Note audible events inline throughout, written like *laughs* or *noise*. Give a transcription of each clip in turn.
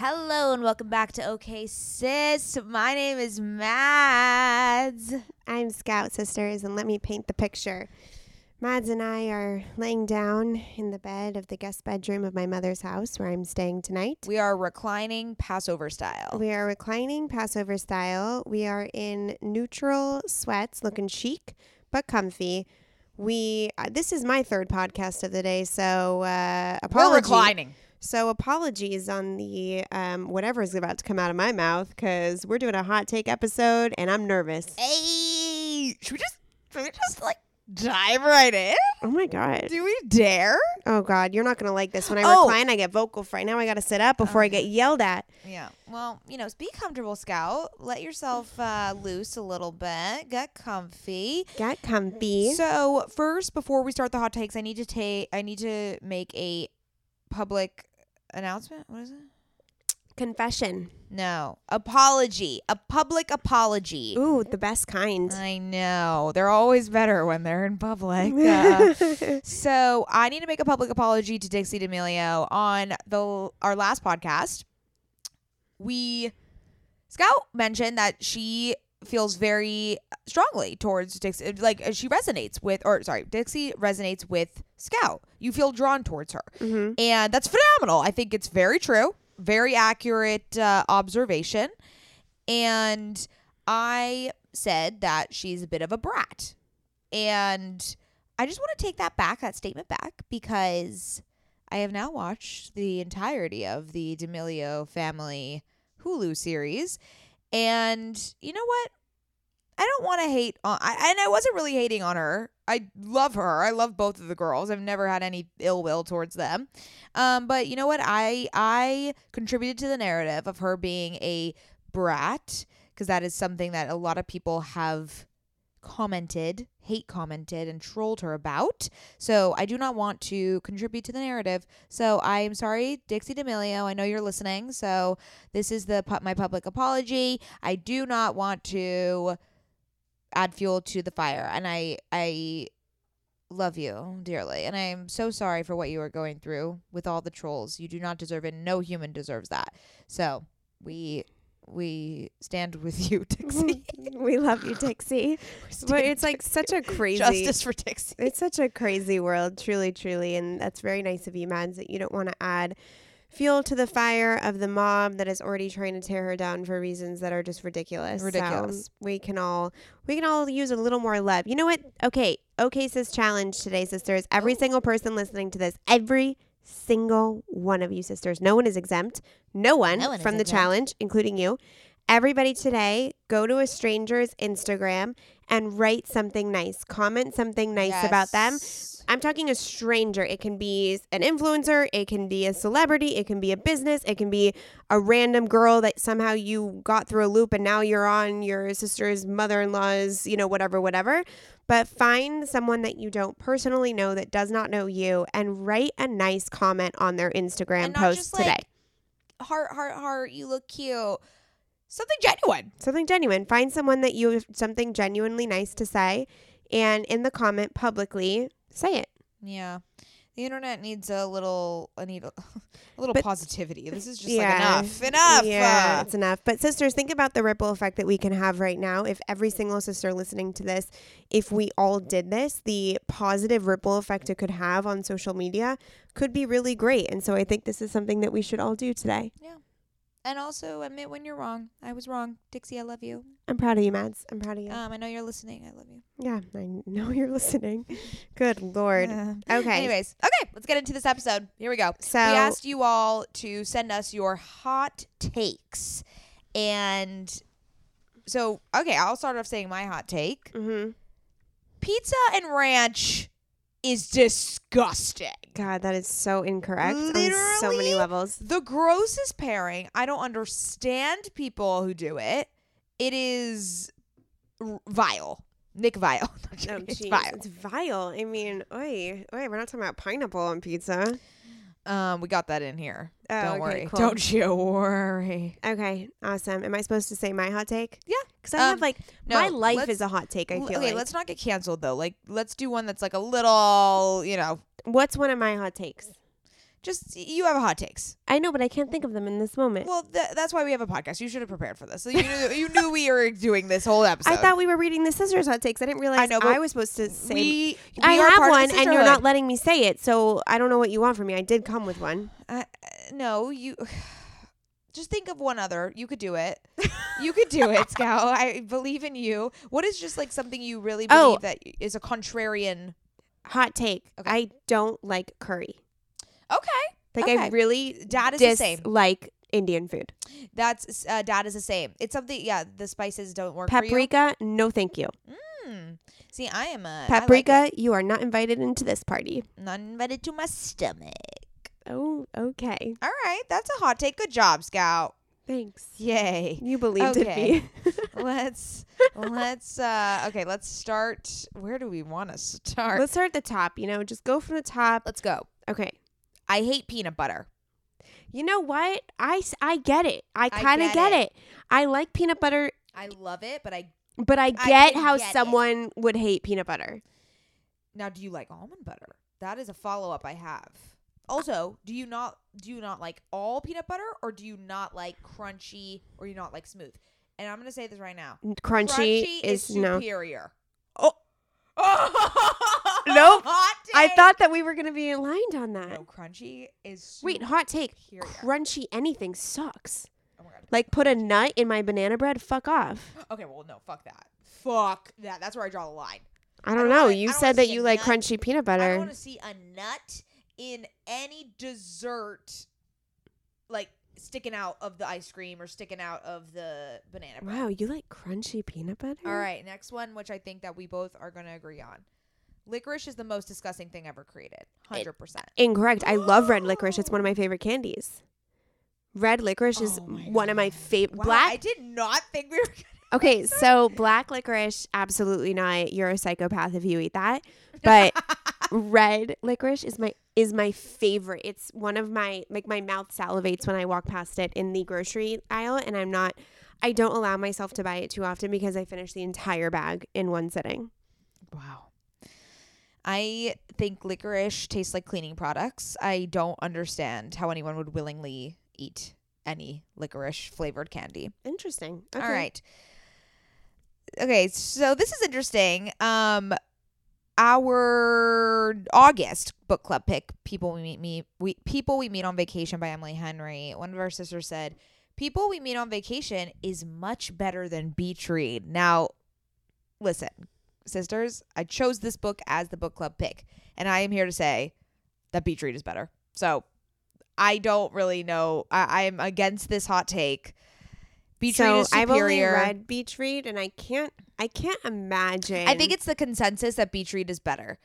Hello and welcome back to OK Sis. My name is Mads. I'm Scout Sisters, and let me paint the picture. Mads and I are laying down in the bed of the guest bedroom of my mother's house where I'm staying tonight. We are reclining Passover style. We are reclining Passover style. We are in neutral sweats, looking chic but comfy. We uh, this is my third podcast of the day, so uh, We're reclining. So apologies on the um, whatever is about to come out of my mouth because we're doing a hot take episode and I'm nervous. Hey, should we just should we just like dive right in? Oh my god! Do we dare? Oh god, you're not gonna like this. When I Oh. recline, I get vocal fry. Now I got to sit up before I get yelled at. Yeah. Well, you know, be comfortable, Scout. Let yourself uh, loose a little bit. Get comfy. Get comfy. So first, before we start the hot takes, I need to take. I need to make a public announcement. What is it? Confession. No, apology. A public apology. Ooh, the best kind. I know. They're always better when they're in public. Uh, *laughs* so I need to make a public apology to Dixie D'Amelio on the our last podcast. We Scout mentioned that she feels very strongly towards Dixie, like uh, she resonates with, or sorry, Dixie resonates with Scout. You feel drawn towards her, Mhm. and that's phenomenal. I think it's very true, very accurate uh, observation, and I said that she's a bit of a brat. And I just want to take that back, that statement back, because I have now watched the entirety of the D'Amelio family Hulu series. And you know what? I don't want to hate on I and I wasn't really hating on her. I love her. I love both of the girls. I've never had any ill will towards them. Um, but you know what? I I contributed to the narrative of her being a brat because that is something that a lot of people have commented, hate commented, and trolled her about. So I do not want to contribute to the narrative. So I am sorry, Dixie D'Amelio. I know you're listening. So this is the my public apology. I do not want to add fuel to the fire, and I I love you dearly, and I am so sorry for what you are going through with all the trolls. You do not deserve it. No human deserves that. So we we stand with *laughs* you, *laughs* Dixie. we love you, Dixie. *laughs* But it's like such a crazy justice for Dixie. It's such a crazy world, truly, truly. And that's very nice of you, Mads, that you don't want to add fuel to the fire of the mob that is already trying to tear her down for reasons that are just ridiculous. So Ridiculous. we can all we can all use a little more love. You know what? Okay, okay, sis challenge today, sisters. Every oh. single person listening to this, every single one of you sisters. No one is exempt. No one, No one from the exempt. challenge, including you. Everybody today, go to a stranger's Instagram and write something nice. Comment something nice about them. I'm talking a stranger. It can be an influencer, it can be a celebrity, it can be a business, it can be a random girl that somehow you got through a loop and now you're on your sister's mother in law's, you know, whatever, whatever. But find someone that you don't personally know that does not know you and write a nice comment on their Instagram post today. like, Heart, heart, heart. You look cute. Something genuine. something genuine. Find someone that you have something genuinely nice to say and in the comment publicly say it. Yeah. The internet needs a little, I need a, *laughs* a little But- positivity. This is just Yeah. like enough, enough. Yeah, uh, it's enough. But sisters, think about the ripple effect that we can have right now. If every single sister listening to this, if we all did this, the positive ripple effect it could have on social media could be really great. And so I think this is something that we should all do today. And also admit when you're wrong. I was wrong, Dixie. I love you. I'm proud of you, Mads. I'm proud of you. Um, I know you're listening. I love you. yeah, I know you're listening. *laughs* Good lord. Uh, Okay. Anyways, okay, let's get into this episode. Here we go. So we asked you all to send us your hot takes, and so okay, I'll start off saying my hot take. hmm Pizza and ranch is disgusting. God, that is so incorrect on so many levels. The grossest pairing. I don't understand people who do it. It is r- vile. Nick Vile. *laughs* Oh, it's vile. It's vile. I mean, oi, oi, we're not talking about pineapple on pizza. Um, we got that in here. Oh, don't okay, worry. cool. Don't you worry. Okay, awesome. Am I supposed to say my hot take? Yeah. Because I have Um, like no, my life let's- is a hot take. I L- feel okay, like. let's not get canceled though. Like, let's do one that's like a little, you know, What's one of my hot takes? Just you have hot takes. I know, but I can't think of them in this moment. Well, th- that's why we have a podcast. You should have prepared for this. So you knew, you knew we were doing this whole *laughs* episode. I thought we were reading the sisters hot takes. I didn't realize I, know, but was supposed to say. we, we I are have one, and you're not letting me say it. So I don't know what you want from me. I did come with one. Uh, no, you. *sighs* Just think of one other. You could do it. You could do it, *laughs* Scout. I believe in you. What is just like something you really believe Oh. that is a contrarian? Hot take. Okay. I don't like curry. Okay, Like I really Dad is the same. Like Indian food. That's uh, dad is the same. It's something. Yeah, the spices don't work. Paprika, no, thank you. Mm. See, I am a I like Paprika, you are not invited into this party. not invited to my stomach. Oh, okay. All right, that's a hot take. Good job, Scout. Thanks. Yay. You believed Okay. it, *laughs* me. let's let's uh okay, let's start. Where do we want to start? Let's start at the top. You know, just go from the top. Let's go. Okay. I hate peanut butter. You know what? I, I get it. I I kind of get get, it. it. I like peanut butter, I love it, but I but I get can how get it. someone would hate peanut butter. now do you like almond butter? That is a follow up I have. Also, do you not do you not like all peanut butter or do you not like crunchy or you not like smooth? And I'm gonna say this right now. Crunchy, is, no. superior. Oh. *laughs* nope. I thought that we were going to be aligned on that. no crunchy is Wait, hot take. Crunchy anything sucks. Oh my god. Like put a nut in my banana bread. Fuck off. *gasps* Okay, well no, fuck that. Fuck that. That's where I draw the line. I don't don't know. wanna- you said that you like nut. crunchy peanut butter. I don't want to see a nut in any dessert, like sticking out of the ice cream or sticking out of the banana bread. Wow, you like crunchy peanut butter? All right, next one, which I think that we both are going to agree on. Licorice is the most disgusting thing ever created. Hundred percent. Incorrect. I love red licorice. It's one of my favorite candies. Red licorice is Oh my one of my favorite. Wow, Black I did not think we were. Gonna *laughs* Okay, *laughs* so black licorice, absolutely not. You're a psychopath if you eat that. *laughs* But red licorice is my is my favorite. It's one of my like my mouth salivates when I walk past it in the grocery aisle and I'm not I don't allow myself to buy it too often because I finish the entire bag in one sitting. Wow. I think licorice tastes like cleaning products. I don't understand how anyone would willingly eat any licorice flavored candy. Interesting. All right. Okay, so this is interesting. Um our August book club pick, People We Meet Me we People We Meet on Vacation by Emily Henry. One of our sisters said, People We Meet on Vacation is much better than Beach Read. Now, listen, sisters, I chose this book as the book club pick, and I am here to say that Beach Read is better. So I don't really know. I, I'm against this hot take. Beach so Read is superior. I've only read Beach Read and I can't I can't imagine I think it's the consensus that Beach Read is better.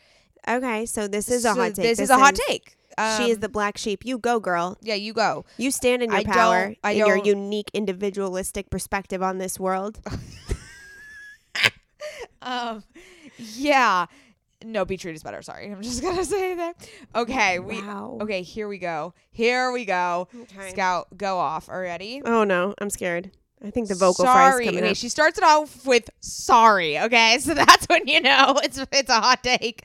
Okay, so this is a So hot take. This, is a hot take. she is Um, the black sheep. You go, girl. yeah. You go. You stand in your I don't- power I in your don't- unique individualistic perspective on this world. *laughs* Um, yeah. No, Read is better. Sorry, I'm just gonna *laughs* say that. Okay, we. Wow. Okay, here we go. Here we go. Okay. Scout, go off. Already. Oh no, I'm scared. I think the vocal sorry. fries coming up. she starts it off with sorry. Okay, *laughs* so that's when you know *laughs* it's it's a hot take.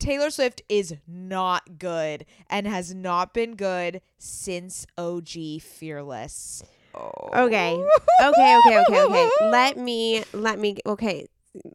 Taylor Swift is not good and has not been good since OG Fearless. Okay. Okay, okay, okay, okay. Let me let me okay.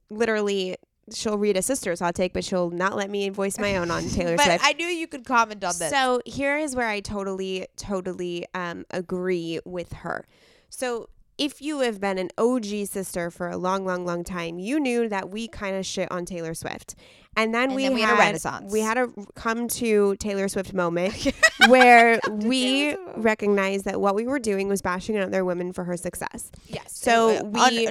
Literally she'll read a sister's hot take, but she'll not let me voice my own on Taylor but Swift. I knew you could comment on this. So here is where I totally, totally um, agree with her. So if you have been an OG sister for a long, long, long time, you knew that we kind of shit on Taylor Swift. And then, And we, then we had, had a renaissance. We had a come to Taylor Swift moment *laughs* where *laughs* we recognized that what we were doing was bashing other women for her success. yes. So uh, we-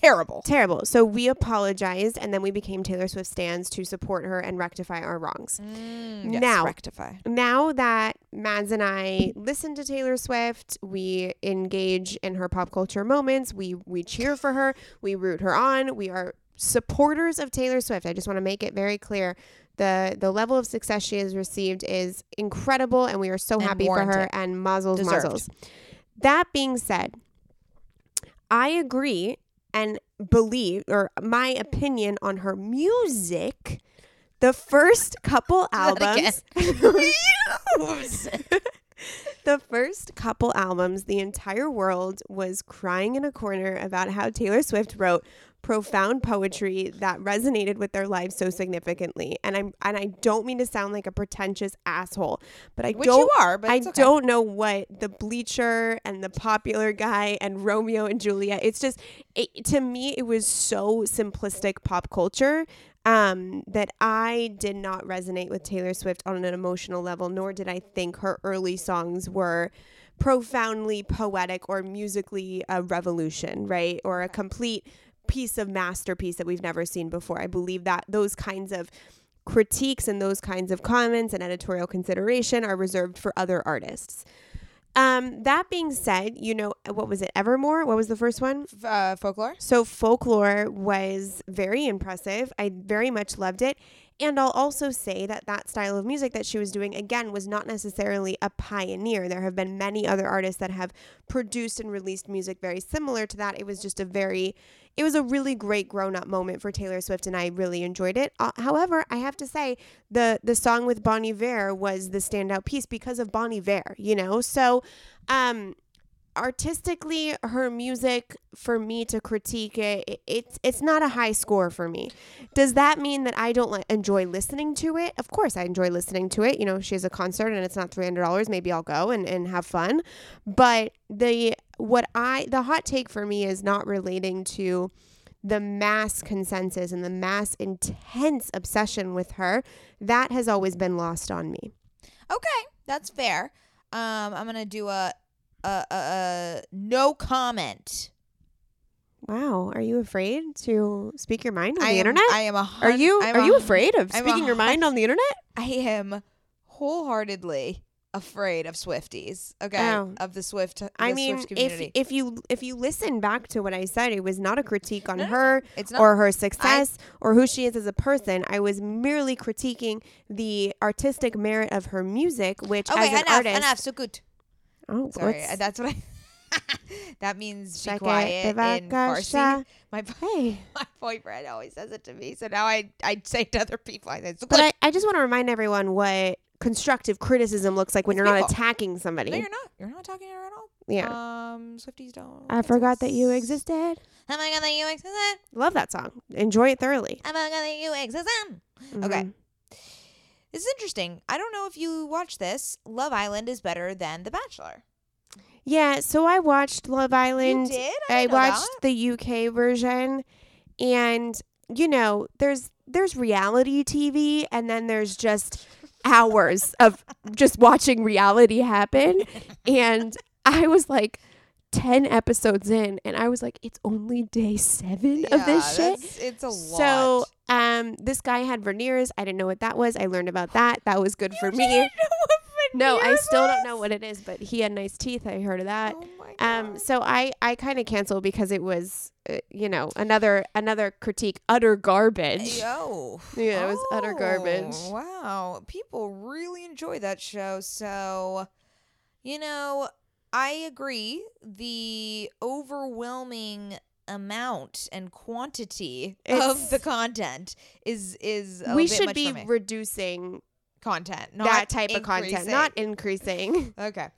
terrible. Terrible. So we apologized and then we became Taylor Swift stands to support her and rectify our wrongs. Mm, yes, Now- rectify. now that Mads and I listen to Taylor Swift, we engage in her pop culture moments. We we cheer for her. We root her on. We are supporters of Taylor Swift. I just want to make it very clear. The the level of success she has received is incredible and we are so And happy for her warranted. and mazzles Deserved. mazzles. That being said, I agree and believe or my opinion on her music the first couple *laughs* albums *laughs* *laughs* the first couple albums, the entire world was crying in a corner about how Taylor Swift wrote profound poetry that resonated with their lives so significantly. And I'm and I don't mean to sound like a pretentious asshole, but I Which don't are, but I okay. don't know what the bleacher and the popular guy and Romeo and Juliet. It's just it, to me it was so simplistic pop culture um, that I did not resonate with Taylor Swift on an emotional level, nor did I think her early songs were profoundly poetic or musically a revolution, right? Or a complete piece of masterpiece that we've never seen before. I believe that those kinds of critiques and those kinds of comments and editorial consideration are reserved for other artists. Um, that being said, you know, what was it? Evermore? What was the first one? Uh, folklore. So folklore was very impressive. I very much loved it. And I'll also say that that style of music that she was doing, again, was not necessarily a pioneer. There have been many other artists that have produced and released music very similar to that. It was just a very, it was a really great grown up moment for Taylor Swift, and I really enjoyed it. Uh, however, I have to say, the the song with Bon Iver was the standout piece because of Bon Iver, you know? So, um, artistically her music for me to critique it, it it's it's not a high score for me. Does that mean that i don't enjoy listening to it? Of course i enjoy listening to it. You know she has a concert and it's not $300 maybe i'll go and, and have fun. But the what i the hot take for me is not relating to the mass consensus and the mass intense obsession with her. That has always been lost on me. Okay, that's fair. Um, I'm gonna do a a no comment. wow are you afraid to speak your mind on I the am, internet I am a. Are you I'm are a you afraid of I'm a speaking your mind on the internet? *laughs* I am wholeheartedly afraid of Swifties. Okay, Oh. of the Swift. The I mean, Swift if community. if you if you listen back to what I said, it was not a critique on No, her it's not. or her success or who she is as a person. I was merely critiquing the artistic merit of her music, which oh, okay, as an enough, artist, enough. So good. Oh, Sorry, what's- that's what I. *laughs* that means be quiet in. Farsi. *laughs* My hey. *laughs* my boyfriend always says it to me, so now I I say it to other people. I say, But. I, I just want to remind everyone what constructive criticism looks like when It's you're not attacking somebody. no, you're not. You're not to her at all. yeah. Um, Swifties don't. I forgot that you existed. Oh my god, that you exist. Love that song. Enjoy it thoroughly. Oh my god, that you exist. Okay. This is interesting. I don't know if you watch this. Love Island is better than The Bachelor. Yeah, so I watched Love Island. did? I I watched the UK version and you know, there's there's reality TV and then there's just hours of just watching reality happen *laughs* and I was like 10 episodes in and I was like it's only day 7 of this shit. It's a lot. So, um this guy had veneers. I didn't know what that was. I learned about that. That was good for me. No, I still don't know what it is, but he had nice teeth. I heard of that. Oh Um, so I I kind of canceled because it was, uh, you know, another another critique, utter garbage. Yo. Yeah, it was utter garbage. Oh, Wow. People really enjoy that show. So, you know, I agree. The overwhelming amount and quantity of the content is is a we bit should much be for me. reducing content, not that type of content, increasing. not increasing. *laughs* Okay.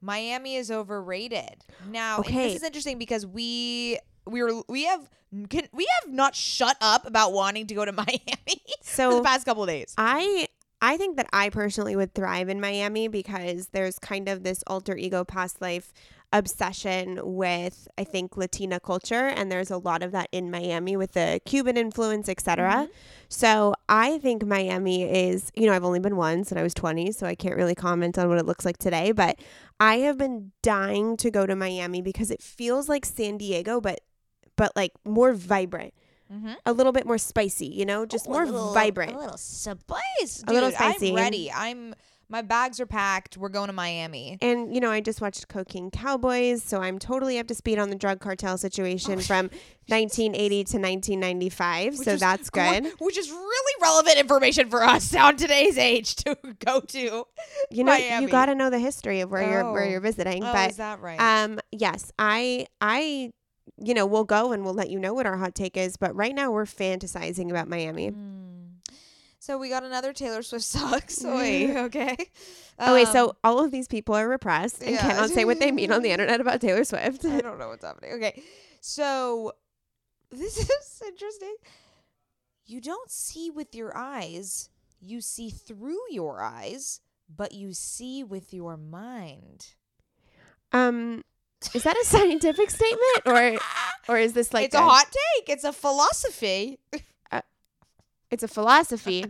Miami is overrated. Now, Okay. this is interesting because we we were we have can, we have not shut up about wanting to go to *laughs* Miami for So the past couple of days. I I think that I personally would thrive in Miami because there's kind of this alter ego past life obsession with I think Latina culture and there's a lot of that in Miami with the Cuban influence, etc. Mm-hmm. So I think Miami is, you know, I've only been once and I was 20, so I can't really comment on what it looks like today, but I have been dying to go to Miami because it feels like San Diego but but like more vibrant, Mm-hmm. a little bit more spicy, you know, just more vibrant. a little spice, A little Dude, spicy. I'm ready. I'm my bags are packed. We're going to Miami. And you know, I just watched Cocaine Cowboys, so I'm totally up to speed on the drug cartel situation from *laughs* 1980 to 1995. Which so is that's good. Which is really relevant information for us *laughs* on today's age to go to. You know, Miami. you got to know the history of where you're where Oh. you're visiting. Oh, but is that right? um, yes, I I you know we'll go and we'll let you know what our hot take is. But right now we're fantasizing about Miami. Mm. So we got another Taylor Swift sucks. *laughs* Wait, *laughs* okay. oh wait, Um, so all of these people are repressed and yeah. cannot say what they mean on the *laughs* internet about Taylor Swift. I don't know what's happening. Okay. So this is interesting. You don't see with your eyes, you see through your eyes, but you see with your mind. Um, is that a scientific statement or or is this like it's a, hot take. It's a philosophy. Uh, it's a philosophy.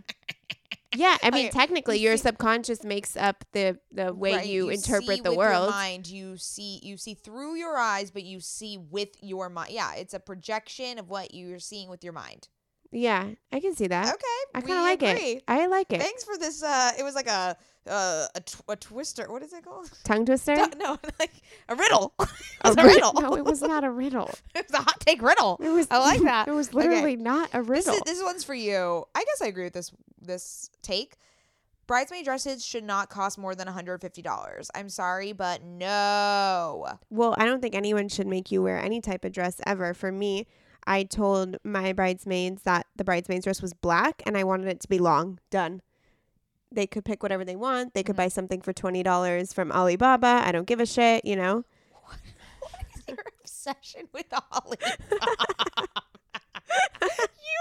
yeah, I mean, Okay, technically, your subconscious makes up the the way Right, you, see interpret the with Your world. mind, you see you see through your eyes, but you see with your mind. Yeah, it's a projection of what you're seeing with your mind. Yeah, I can see that. Okay, I kind of like agree. it. I like it. Thanks for this. Uh, it was like a uh, a, tw- a twister. What is it called? *laughs* Tongue twister. No, no, *laughs* like a riddle. *laughs* it A was a, rid- riddle. No, it was not a riddle. it was a hot take riddle. It was. I like that. It was Okay. literally not a This, riddle. is, this one's for you. I guess I agree with this this take. Bridesmaid dresses should not cost more than $150. I'm sorry, but no. well, I don't think anyone should make you wear any type of dress ever. For me, I told my bridesmaids that the bridesmaid's dress was black and I wanted it to be long. Done. They could pick whatever they want. They could Mhm. buy something for twenty dollars from Alibaba. I don't give a shit. You know. What *laughs* is your obsession with Alibaba? *laughs* you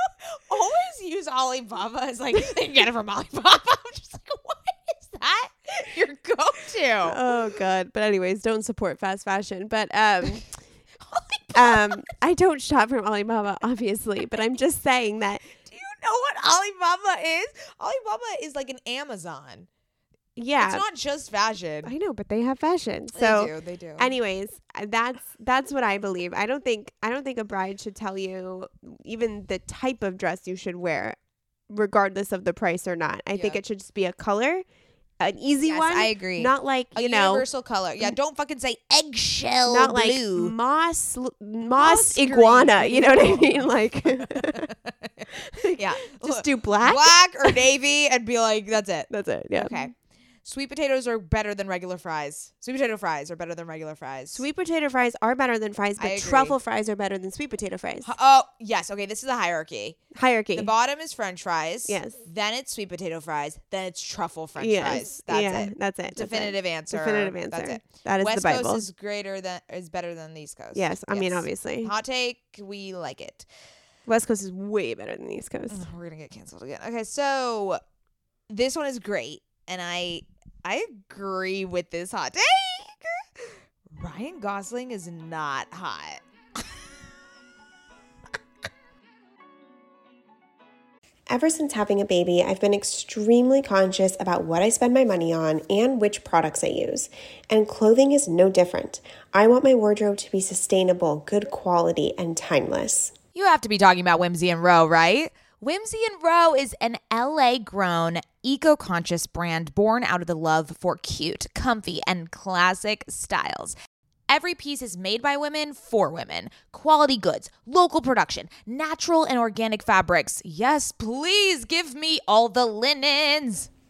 always use Alibaba as like, *laughs* they get it from Alibaba. I'm just like, what is that? Your go-to. Oh god. But anyways, don't support fast fashion. But um. Um I don't shop from Alibaba obviously, but I'm just saying that Do you know what Alibaba is? Alibaba is like an Amazon. yeah. It's not just fashion. I know, but they have fashion. So they do. They do. anyways, that's that's what I believe. I don't think I don't think a bride should tell you even the type of dress you should wear regardless of the price or not. I think it should just be a color an easy Yes, one. I agree. Not like A you know, universal color. Yeah, don't fucking say eggshell not like blue. moss moss, Moss iguana. green. You know what I mean? *laughs* Like *laughs* yeah, just do black. black or navy and be like, that's it. That's it. Yeah. Okay. Sweet potatoes are better than regular fries. Sweet potato fries are better than regular fries. Sweet potato fries are better than fries, I but agree. truffle fries are better than sweet potato fries. H- Oh, yes. Okay, this is a hierarchy. Hierarchy. The bottom is french fries. Yes. Then it's sweet potato fries. Then it's truffle french yes. fries. That's yeah, it. That's it. That's it. Definitive answer. Definitive answer. That's it. That is West the Bible. Coast is greater than is better than the East Coast. yes. I mean, obviously, Hot take, we like it. West Coast is way better than the East Coast. Ugh, We're gonna get canceled again. Okay, so this one is great, and I I agree with this hot take. Ryan Gosling is not hot. Ever since having a baby, I've been extremely conscious about what I spend my money on and which products I use. And clothing is no different. I want my wardrobe to be sustainable, good quality, and timeless. You have to be talking about Whimsy and Row, right? Whimsy and Row is an LA grown, eco conscious brand born out of the love for cute, comfy, and classic styles. Every piece is made by women for women. Quality goods, local production, natural and organic fabrics. Yes, please give me all the linens.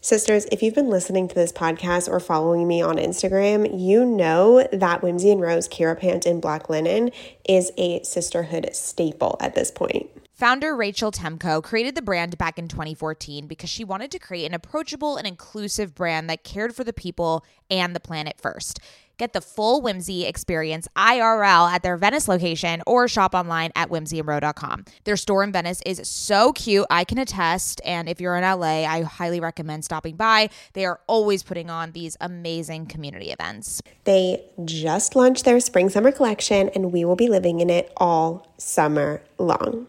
Sisters, if you've been listening to this podcast or following me on Instagram, you know that Whimsy and Row's Kira Pant in black linen is a sisterhood staple at this point. Founder Rachel Temko created the brand back in 2014 because she wanted to create an approachable and inclusive brand that cared for the people and the planet first. Get the full Whimsy experience IRL at their Venice location or shop online at whimsyandrow.com. Their store in Venice is so cute, I can attest. And if you're in LA, I highly recommend stopping by. They are always putting on these amazing community events. They just launched their spring summer collection, and we will be living in it all summer long.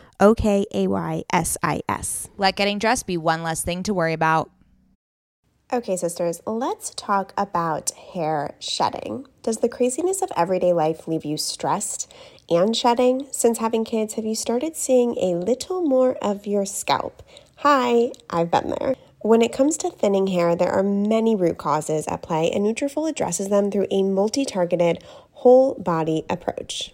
O K A Y S I S. Let getting dressed be one less thing to worry about. Okay, sisters, let's talk about hair shedding. Does the craziness of everyday life leave you stressed and shedding? Since having kids, have you started seeing a little more of your scalp? Hi, I've been there. When it comes to thinning hair, there are many root causes at play, and Nutrafol addresses them through a multi-targeted, whole body approach.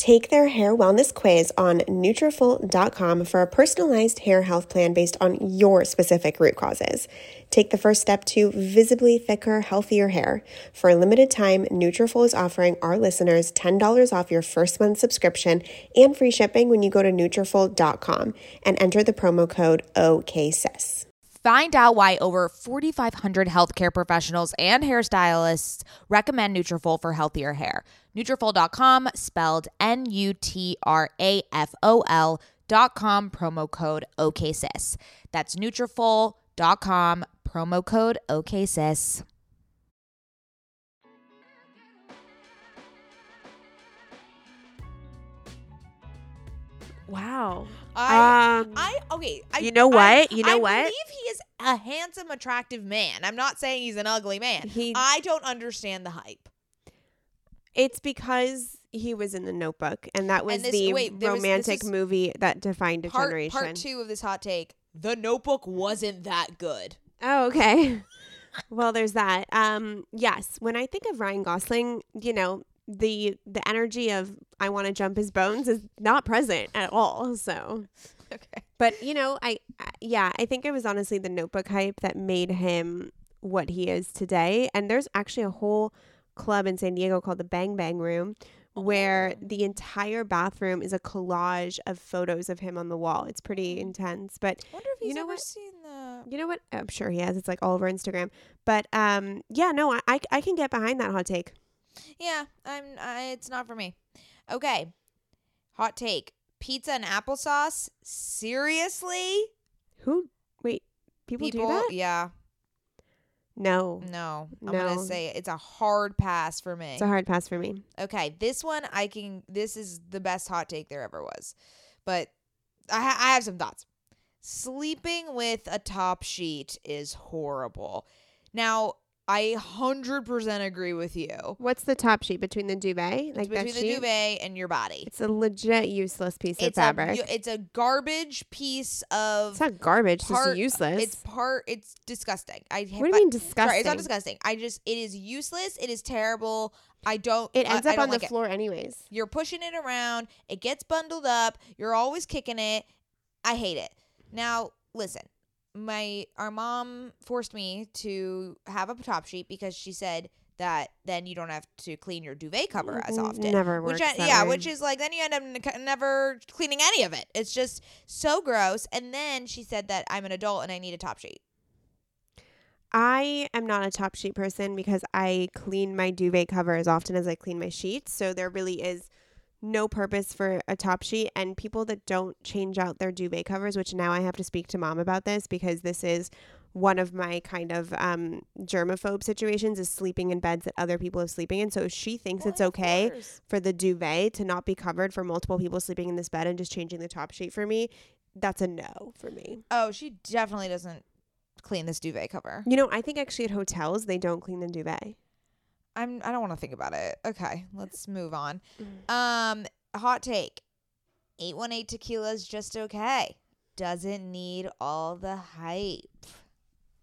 Take their hair wellness quiz on Nutrafol.com for a personalized hair health plan based on your specific root causes. Take the first step to visibly thicker, healthier hair. For a limited time, Nutrafol is offering our listeners $10 off your first month subscription and free shipping when you go to Nutrafol.com and enter the promo code OKSIS. Find out why over 4,500 healthcare professionals and hairstylists recommend Nutrafol for healthier hair. Nutrafol.com, spelled N-U-T-R-A-F-O-L dot com, promo code OKSIS. That's Nutrafol.com, promo code OKSIS. Wow. I, Um, I okay. I, you know I- what? You know I what? I believe he is a handsome, attractive man. I'm not saying he's an ugly man. He- I don't understand the hype. It's because he was in the notebook, and that was And this- the wait, there was- this romantic is movie that defined a Part generation. part two of this hot take: The Notebook wasn't that good. Oh, okay. *laughs* well, there's that. Um, yes, when I think of Ryan Gosling, you know, the the energy of I want to jump his bones is not present at all. So, *laughs* Okay. but you know, I, I yeah, I think it was honestly the Notebook hype that made him what he is today. And there's actually a whole club in San Diego called the Bang Bang Room. Where Oh. the entire bathroom is a collage of photos of him on the wall. It's pretty intense, but I wonder if You he's know ever what? seen the. you know what? I'm sure he has. It's like all over Instagram. But um, yeah, no, I I, I can get behind that hot take. Yeah, I'm. I, it's not for me. Okay. Hot take: Pizza and applesauce. Seriously? Who? Wait, people, do that? Yeah. No, No. I'm No. gonna say it's a hard pass for me. it's a hard pass for me. Okay, this one I can. This is the best hot take there ever was, but I, ha- I have some thoughts. Sleeping with a top sheet is horrible. Now I hundred percent agree with you. What's the top sheet between the duvet? Like between the sheet? duvet and your body. It's a legit useless piece of It's a fabric. you- it's a garbage piece of. it's not garbage. It's part- just useless. It's part. It's disgusting. I what do you mean disgusting? Sorry, it's not disgusting. I just it is useless. It is terrible. I don't. It ends I up on like the it. floor anyways. You're pushing it around. It gets bundled up. You're always kicking it. I hate it. Now, listen. My our mom forced me to have a top sheet because she said that then you don't have to clean your duvet cover as often. never which works I, that yeah, way. which is like then you end up never cleaning any of it. It's just so gross. And then she said that I'm an adult and I need a top sheet. I am not a top sheet person because I clean my duvet cover as often as I clean my sheets. So there really is no purpose for a top sheet. And people that don't change out their duvet covers, which now I have to speak to mom about this because this is one of my kind of um, germaphobe situations is sleeping in beds that other people are sleeping in. So she thinks it's Well, of okay for the duvet to not be covered for multiple people sleeping in this bed and just changing the top sheet for me, that's a no for me. Oh, she definitely doesn't clean this duvet cover. You know, I think actually at hotels they don't clean the duvet. I'm I don't want to think about it. Okay, let's move on. Mm. Um, hot take. 818 tequila is just okay. Doesn't need all the hype.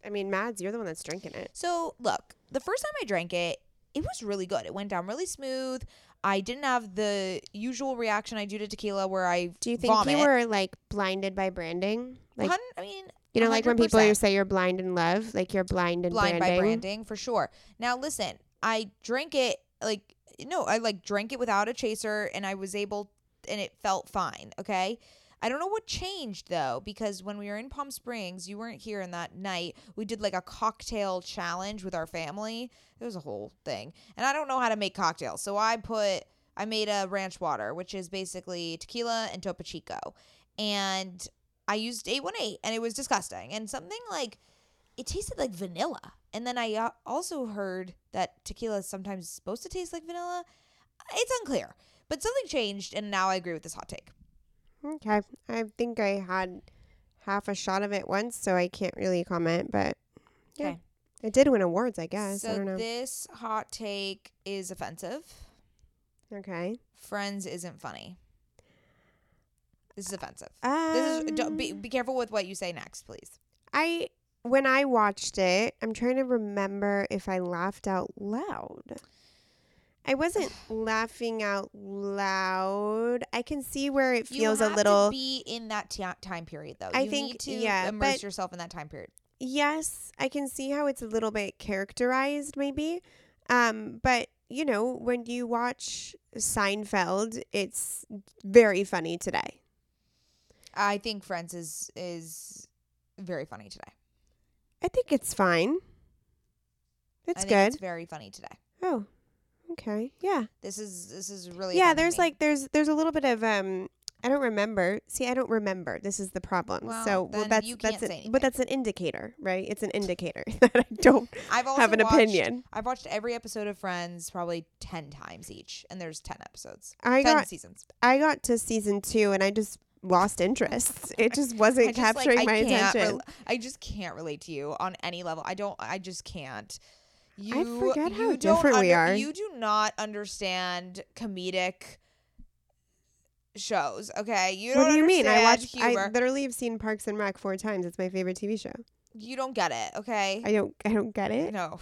I mean, Mads, you're the one that's drinking it. So, look, the first time I drank it, it was really good. It went down really smooth. I didn't have the usual reaction I do to tequila where I Do you think vomit. you were like blinded by branding? Like Hun- I mean, you know, like when people say you're blind in love, like you're blind in blind branding. by branding for sure. Now listen, I drank it like no, I like drank it without a chaser and I was able and it felt fine, okay? I don't know what changed though because when we were in Palm Springs, you weren't here in that night. We did like a cocktail challenge with our family. It was a whole thing. And I don't know how to make cocktails. So I put I made a ranch water, which is basically tequila and Topo Chico. And I used 818 and it was disgusting. And something like it tasted like vanilla. And then I uh, also heard that tequila is sometimes supposed to taste like vanilla. It's unclear. But something changed and now I agree with this hot take. Okay. I think I had half a shot of it once, so I can't really comment, but yeah. Okay. It did win awards, I guess. I so don't know. this hot take is offensive. okay. Friends isn't funny. This is offensive. Um, This is don't, be be careful with what you say next, please. I when I watched it, I'm trying to remember if I laughed out loud. I wasn't *sighs* laughing out loud. I can see where it feels you a have little to be in that ti time period though. I you think- need to yeah, immerse but- yourself in that time period. Yes, I can see how it's a little bit characterized, maybe. Um, but you know, when you watch Seinfeld, it's very funny today. I think Friends is is very funny today. I think it's fine. I It's think good. It's very funny today. oh, okay, yeah, This is this is really yeah. There's like there's there's a little bit of um. I don't remember. See, I don't remember. This is the problem. Well, so, well, that's that's it. but that's an indicator, right? It's an indicator *laughs* that I don't *laughs* I've also have an watched, opinion. I've watched every episode of Friends probably ten times each, and there's ten episodes, I ten got seasons. I got to season two and I just lost interest. It just *laughs* wasn't just, capturing I my attention. rel- I just can't relate to you on any level. I don't. I just can't. You, forget how different we are. You do not understand comedic shows. Okay, you don't. what do you mean? I watch. watched. Humor. I literally have seen Parks and Rec four times. It's my favorite TV show. you don't get it. Okay. I don't. I don't get it. no.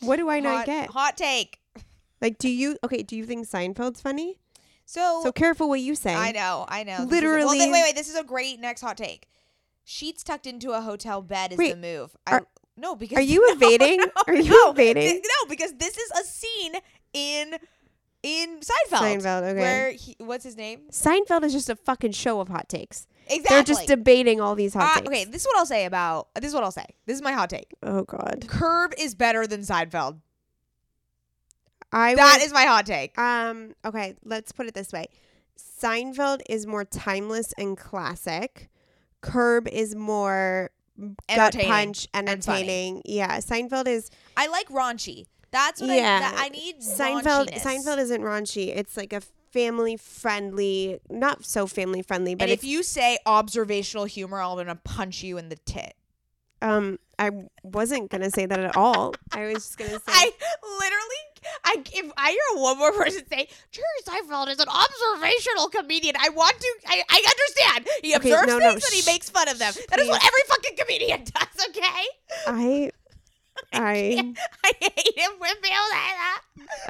What do I hot, not get? Hot take. Like, do you? Okay, do you think Seinfeld's funny? So, So careful what you say. I know. I know. This is Literally- well, then, wait, wait. This is a great next hot take. Sheets tucked into a hotel bed is Wait, the move. I, are- no, because Are you *laughs* no, evading? no, Are you no. evading? Th- No, because this is a scene in in Seinfeld. Seinfeld. Okay. Where he, what's his name? Seinfeld is just a fucking show of hot takes. Exactly. They're just debating all these hot Uh, takes. okay, this is what I'll say about. This is what I'll say. This is my hot take. Oh God. Curb is better than Seinfeld. I That would, is my hot take. Um, okay, let's put it this way. Seinfeld is more timeless and classic. Curb is more gut punch, and entertaining. Yeah, Seinfeld is I like raunchy. That's what I. Yeah. That, I need Seinfeld. raunchiness. Seinfeld isn't raunchy. It's like a family friendly, not so family friendly, but if you say observational humor, I'm gonna punch you in the tit. um. I wasn't gonna say that at all. I was just gonna *laughs* say. I literally, I if I hear one more *laughs* person say Jerry Seinfeld is an observational comedian, I want to. I, I understand. He Okay, observes no, no, things and he makes fun of them. That is what every fucking comedian *laughs* does. Okay. I. *laughs* I I hate him when people that.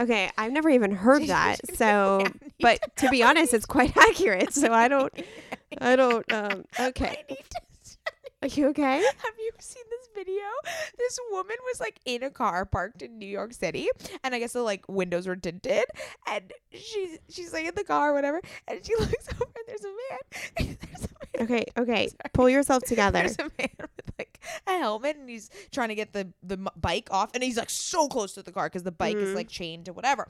okay. I've never even heard that. So, but to be honest, it's quite accurate. So I don't. I don't. Um. Okay. I need to. Are you okay? *laughs* Have you seen this video? This woman was like in a car parked in New York City, and I guess the like windows were tinted, and she's she's like in the car or whatever, and she *laughs* looks over and there's a man. *laughs* there's a man. Okay. Okay. *laughs* Pull yourself *laughs* together. There's a man with like a helmet, and he's trying to get the the bike off, and he's like so close to the car because the bike is Mhm. like chained to whatever,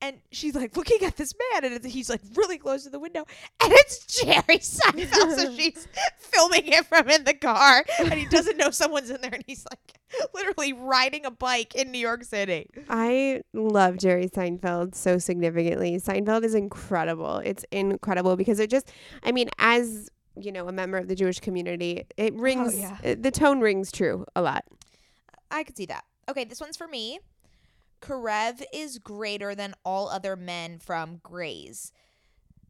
and she's like looking at this man, and he's like really close to the window, and it's Jerry *laughs* Seinfeld, so she's filming him from in the car, and he doesn't know someone's in there, and he's like literally riding a bike in New York City. I love Jerry Seinfeld so significantly. Seinfeld is incredible. It's incredible because it just, I mean, as you know, a member of the Jewish community, it rings, yeah. it- the tone rings true a lot. I could see that. Okay, this one's for me. Karev is greater than all other men from Grey's.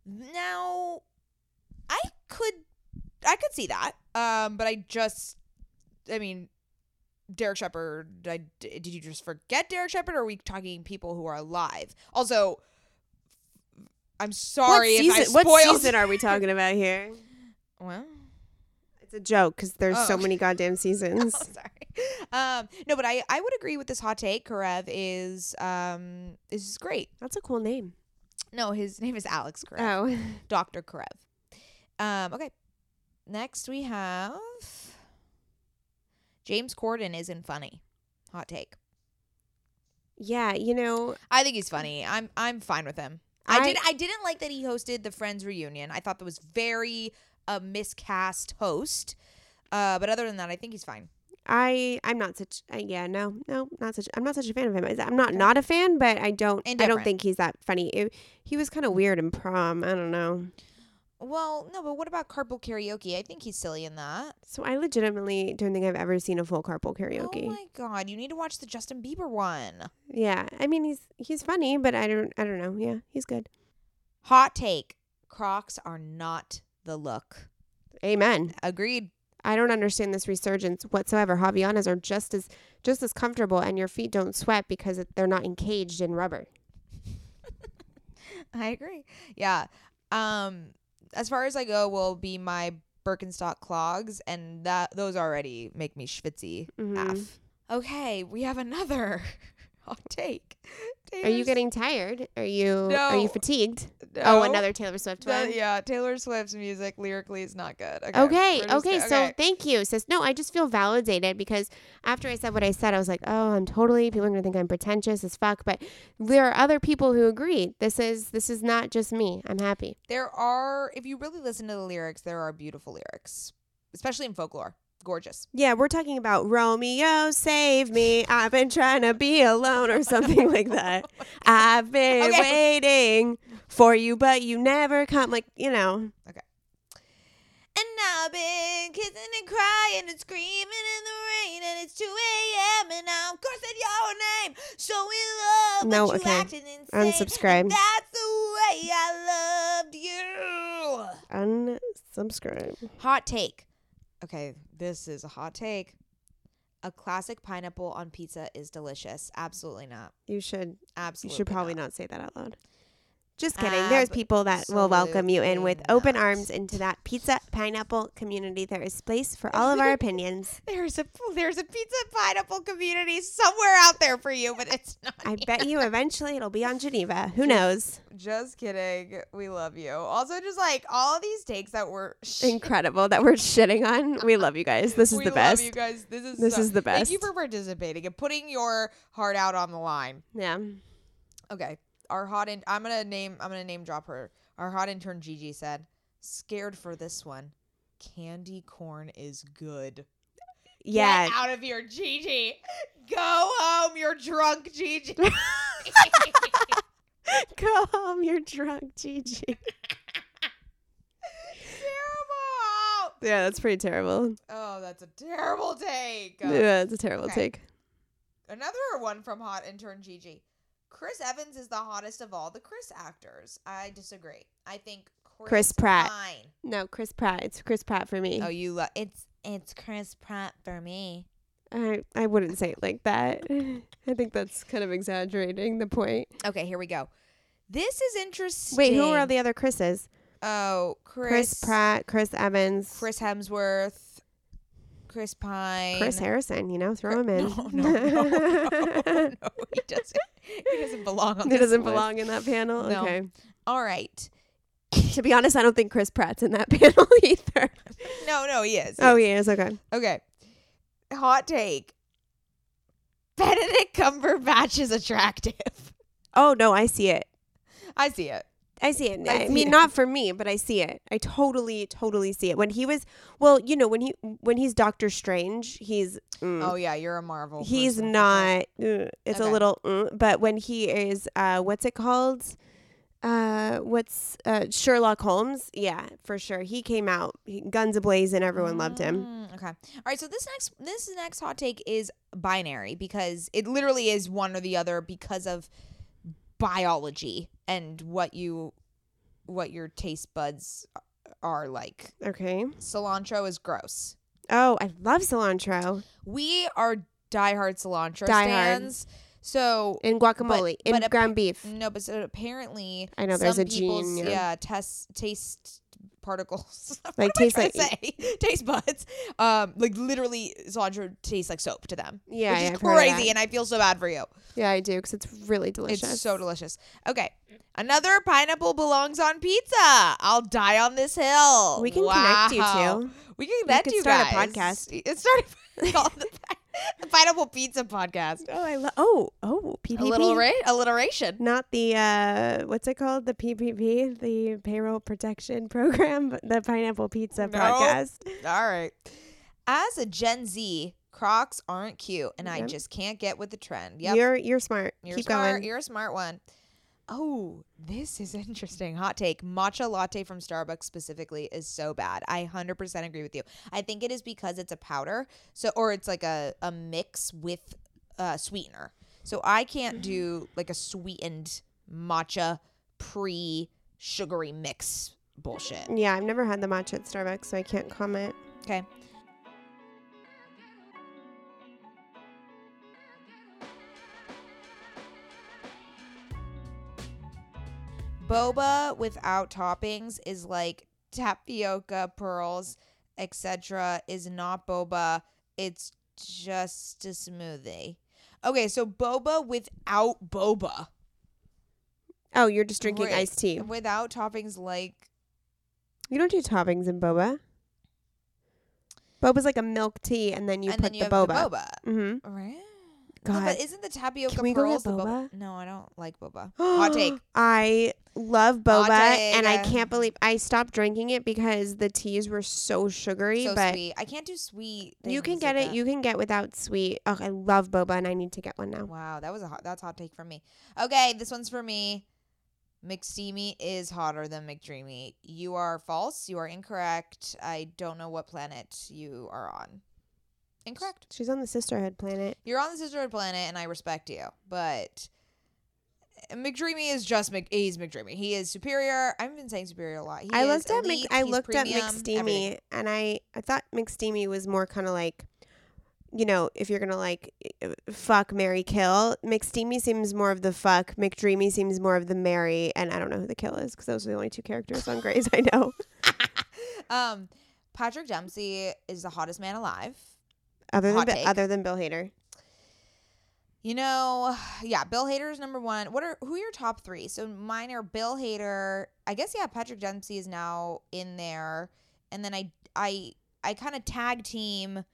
Now, I could, I could see that. Um, but I just, I mean, Derek Shepherd. I, did you just forget Derek Shepherd, or are we talking people who are alive? Also, I'm sorry what if season, I what season are we talking about here? Well, It's a joke because there's so Oh. many goddamn *laughs* oh, seasons. sorry. Um, no, but I I would agree with this hot take. Karev is um is great. That's a cool name. No, his name is Alex Karev. Oh, *laughs* Dr. Karev. Um, okay. Next we have James Corden isn't funny. Hot take. yeah. You know, I think he's funny. I'm I'm fine with him. I, I- did I didn't like that he hosted the Friends reunion. I thought that was very a miscast host. Uh, but other than that, I think he's fine. I I'm not such. Uh, yeah, no, no, not such. I'm not such a fan of him. I'm not not a fan, but I don't. I don't think he's that funny. It- he was kind of weird in prom. I don't know. Well, no, but what about carpool karaoke? I think he's silly in that. So I legitimately don't think I've ever seen a full carpool karaoke. Oh my god, you need to watch the Justin Bieber one. yeah, I mean he's he's funny, but I don't I don't know. Yeah, he's good. Hot take. Crocs are not the look. Amen. Agreed. I don't understand this resurgence whatsoever. Havaianas are just as just as comfortable, and your feet don't sweat because they're not encaged in rubber. *laughs* I agree. Yeah. Um as far as I go will be my Birkenstock clogs and that those already make me schwitzy Mhm. af. Okay, we have another *laughs* hot take. Are you getting tired? Are you are you No. fatigued? Oh, another Taylor Swift The- one. yeah, Taylor Swift's music lyrically is not good. Okay. Okay, we're okay, so thank you, sis. No, I just feel validated because after I said what I said, I was like, oh, I'm totally. People are gonna think I'm pretentious as fuck, but there are other people who agree. This is this is not just me. I'm happy. there are if you really listen to the lyrics, there are beautiful lyrics, especially in folklore. Gorgeous. Yeah, we're talking about Romeo, save me. I've been trying to be alone or something like that. *laughs* I've been Okay. waiting for you, but you never come. Like you know, Okay. And I've been kissing and crying and screaming in the rain, and it's 2 a.m. and I'm cursing your name, So showing love, No, but you okay. acting insane. Unsubscribe. And that's the way I loved you. unsubscribe. Hot take. Okay, this is a hot take. A classic pineapple on pizza is delicious. Absolutely not. You should Absolutely. you should probably not. not say that out loud. Just kidding. There's people that will welcome you in with open arms into that pizza pineapple community. There is space for all of our *laughs* opinions. There's a there's a pizza pineapple community somewhere out there for you, but it's not. I bet you eventually it'll be on Geneva. Who knows? Just kidding. We love you. Also, just like all of these takes that were sh- *laughs* Incredible that we're shitting on. We love you guys. This is we the love best. you guys. This is This so- is the best. Thank you for participating and putting your heart out on the line. Yeah. Okay, our hot in- I'm gonna name I'm gonna name drop her. Our hot intern Gigi said, "Scared for this one. Candy corn is good." Yeah. Get out of here, Gigi. Go home. You're drunk, Gigi. *laughs* Go home. You're drunk, Gigi. Terrible. Yeah, that's pretty terrible. Oh, that's a terrible take. Yeah, it's a terrible Okay. take. Another one from hot intern Gigi. Chris Evans is the hottest of all the Chris actors. I disagree. I think Chris, Chris Pratt. Pine- No, Chris Pratt. It's Chris Pratt for me. Oh, you love it's it's Chris Pratt for me. I I wouldn't say it like that. *laughs* I think that's kind of exaggerating the point. Okay, here we go. This is interesting. Wait, who are all the other Chris's? Oh, Chris, Chris, Pratt, Chris Evans, Chris Hemsworth, Chris Pine, Chris Harrison. You know, throw him in. No, no, no, no, no, *laughs* he doesn't. He doesn't belong on he doesn't list. belong in that panel. No. Okay. All right. To be honest, I don't think Chris Pratt's in that *laughs* panel either. No, no, he is. Oh, he is. Okay. Okay. Hot take. Benedict Cumberbatch is attractive. Oh no, I see it. I see it. I see it. I I, see mean, it. not for me, but I see it. I totally, totally see it. When he was, well, you know, when he when he's Doctor Strange, he's mm, Oh yeah, you're a Marvel. he's person. not. uh, it's Okay. a little, mm, but when he is, uh, what's it called? Uh, what's uh Sherlock Holmes? Yeah, for sure. He came out he, guns ablaze, and everyone loved him. Mm, Okay. All right. So this next this next hot take is binary because it literally is one or the other because of biology and what you what your taste buds are like. Okay. Cilantro is gross. Oh, I love cilantro. We are diehard cilantro Diehard. stands. So In guacamole, in but ground beef. no, but so apparently I know there's some a gene, yeah. yeah, test taste particles *laughs* What Like, am I taste trying like- to say? *laughs* taste buds um like literally cilantro tastes like soap to them Yeah, which yeah, is I've crazy and i feel so bad for you Yeah, I do because it's really delicious. it's so delicious okay another pineapple belongs on pizza i'll die on this hill We can connect you Wow. two. we can connect could you start a podcast. it's started *laughs* called the *laughs* pineapple pizza podcast Oh, I love. Oh, oh, PPP. a little ra- alliteration Not the uh, what's it called? The PPP, the Payroll Protection Program, but the Pineapple Pizza No. podcast. All right. As a Gen Z, Crocs aren't cute, and I just can't get with the trend. Yep. You're you're smart. You're Keep smart. going. You're a smart one. Oh, this is *laughs* interesting. Hot take. Matcha latte from Starbucks specifically is so bad. I 100% agree with you. I think it is because it's a powder. So or it's like a, a mix with uh, sweetener. So I can't do like a sweetened matcha pre sugary mix bullshit. Yeah, I've never had the matcha at Starbucks, so I can't comment. Okay. Boba without toppings is like tapioca, pearls, etc. is not boba. It's just a smoothie. Okay, so boba without boba. Oh, you're just drinking Right. iced tea. Without toppings like You don't do toppings in boba. Boba's like a milk tea, and then you and put then you the have boba. the boba. Mm-hmm. Right? God, but isn't the tapioca Can we go pearls get the boba? No, I don't like boba. *gasps* Hot take. I love boba, and I can't believe I stopped drinking it because the teas were so sugary. So but sweet. I can't do sweet. you can things get like it. that. You can get without sweet. Oh, I love boba, and I need to get one now. Wow, that was a hot. That's a hot take from me. Okay, this one's for me. McSteamy is hotter than McDreamy. You are false. You are incorrect. I don't know what planet you are on. Incorrect. She's on the sisterhood planet. You're on the sisterhood planet, and I respect you. But McDreamy is just Mc. He's McDreamy. He is superior. I've been saying superior a lot. He I looked at Mc, I looked at premium, McSteamy, everything. and I I thought McSteamy was more kind of like, you know, if you're gonna like fuck marry kill, McSteamy seems more of the fuck. McDreamy seems more of the marry, and I don't know who the kill is because those are the only two characters on Grey's I know. *laughs* um, Patrick Dempsey is the hottest man alive. Other than Hot take. other than Bill Hader. You know, *sighs* yeah, Bill Hader is number one. What are who are your top three? So mine are Bill Hader. I guess yeah, Patrick Dempsey is now in there, and then I I I kind of tag team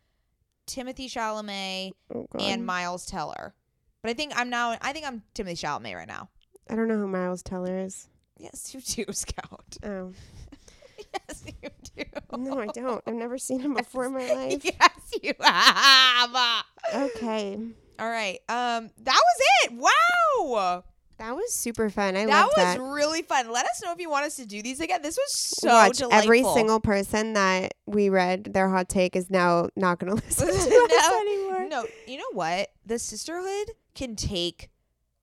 Timothée Chalamet Oh, and Miles Teller. But I think I'm now. I think I'm Timothée Chalamet right now. I don't know who Miles Teller is. Yes, you do, *laughs* Scout. Oh Yes, *laughs* you do. no, I don't. I've never seen him before in my life. *laughs* Yes, you have. Okay, All right. Um, that was it. Wow. that was super fun. I love that was that. really fun. Let us know if you want us to do these again. This was so Watch delightful. every single person that we read their hot take is now not going *laughs* to listen to us anymore. No, you know what? The sisterhood can take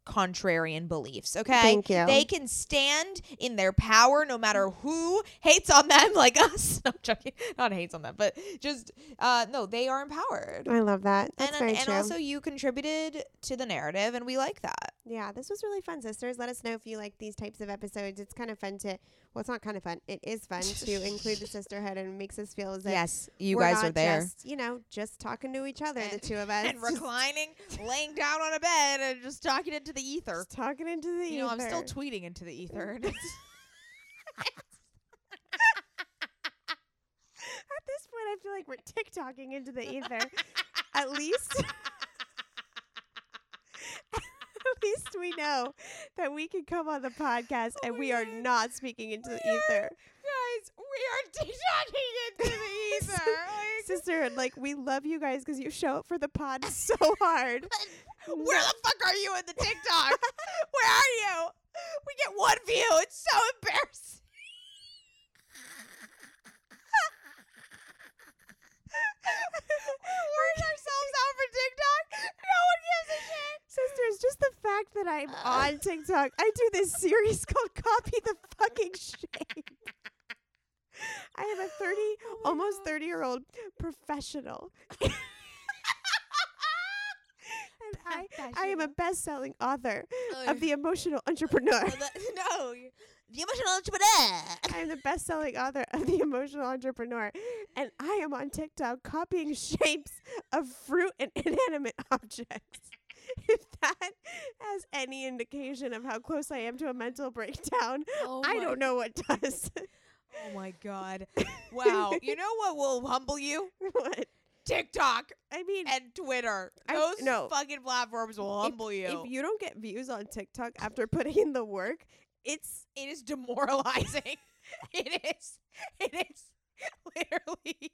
contrarian beliefs, okay? Thank you. They can stand in their power no matter who hates on them *laughs* like us. No, I'm joking. Not hates on them, but just uh no, they are empowered. I love that. That's and very and true. also you contributed to the narrative and we like that. yeah, this was really fun, sisters. Let us know if you like these types of episodes. It's kind of fun to. Well, it's not kind of fun. It is fun to include the *laughs* sisterhood, and it makes us feel as if Yes, you we're guys are there. Just, you know, just talking to each other, the two of *laughs* us, and reclining, laying down on a bed and just talking into the ether. just talking into the. Ether. You know, I'm still tweeting into the ether. *laughs* At this point, I feel like we're TikToking into the ether. At least, at *laughs* least we know that we can come on the podcast and we are not speaking into the we are- ether. Guys, we are *laughs* TikToking into the *laughs* ether. Like, Sisterhood, like we love you guys because you show up for the pod so hard. where the fuck are you in the TikTok? Where are you? We get one view. It's so embarrassing. We're ourselves out for TikTok. No one gives a shit. Sisters, just the fact that I'm uh. on TikTok, I do this series *laughs* called Copy the Fucking Shape. I am a 30, almost 30 year old professional. *laughs* And I I am a best-selling author oh, of The Emotional Entrepreneur. Oh, *laughs* no, the emotional entrepreneur. I am the best-selling author of The Emotional Entrepreneur, and I am on TikTok copying *laughs* shapes of fruit and *laughs* inanimate objects. *laughs* If that has any indication of how close I am to a mental breakdown, Oh I don't know what does. Oh my god! Wow. you know what will humble you? what? TikTok I mean, and Twitter. I- Those no. fucking platforms will if- humble you. If you don't get views on TikTok after putting in the work, it's it is demoralizing. it is. It is *laughs* literally.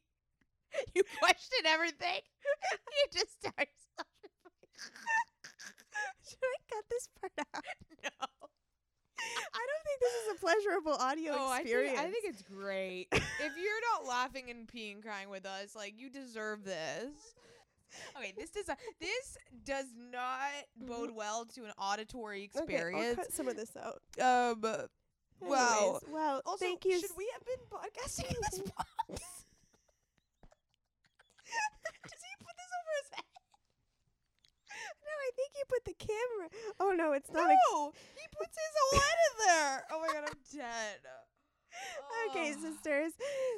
You question everything. you just start. *laughs* should I cut this part out? *laughs* no. I don't think this is a pleasurable audio Oh, I think, experience. I think it's great. if you're not laughing and peeing crying with us, like you deserve this. Okay, this does this does not bode well to an auditory experience. Okay, I'll experience. cut some of this out. um, wow. Anyways, well, Also, thank you. should we have been podcasting in this box? Does he put this over his head? No, I think you put the camera. Oh no, it's not. No, he puts his whole head in there. Oh my god, I'm *laughs* dead. Okay, sisters,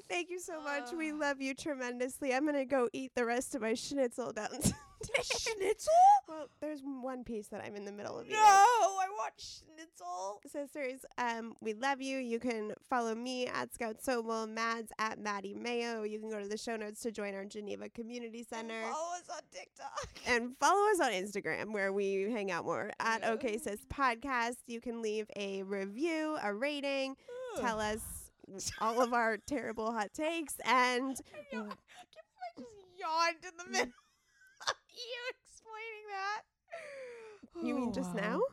thank you so much. We love you tremendously. I'm gonna go eat the rest of my schnitzel down. *laughs* *laughs* Schnitzel? well, there's one piece that I'm in the middle of No, eating. I want schnitzel. Sisters, um, we love you. You can follow me at Scout Sobel, Mads at Mady Maio. You can go to the show notes to join our Geneva Community Center. Follow us on TikTok. *laughs* and follow us on Instagram where we hang out more at Yeah. OK Sis Podcast. You can leave a review, a rating, tell us *laughs* all of our terrible hot takes, and I know. I can't believe I just yawned in the middle of you explaining that. you mean just now? *gasps*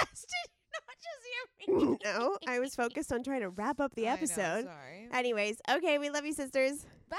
Yes, did you not just hear me? *laughs* no, I was *laughs* focused on trying to wrap up the I know, episode. sorry. Anyways, okay, we love you, sisters. Bye.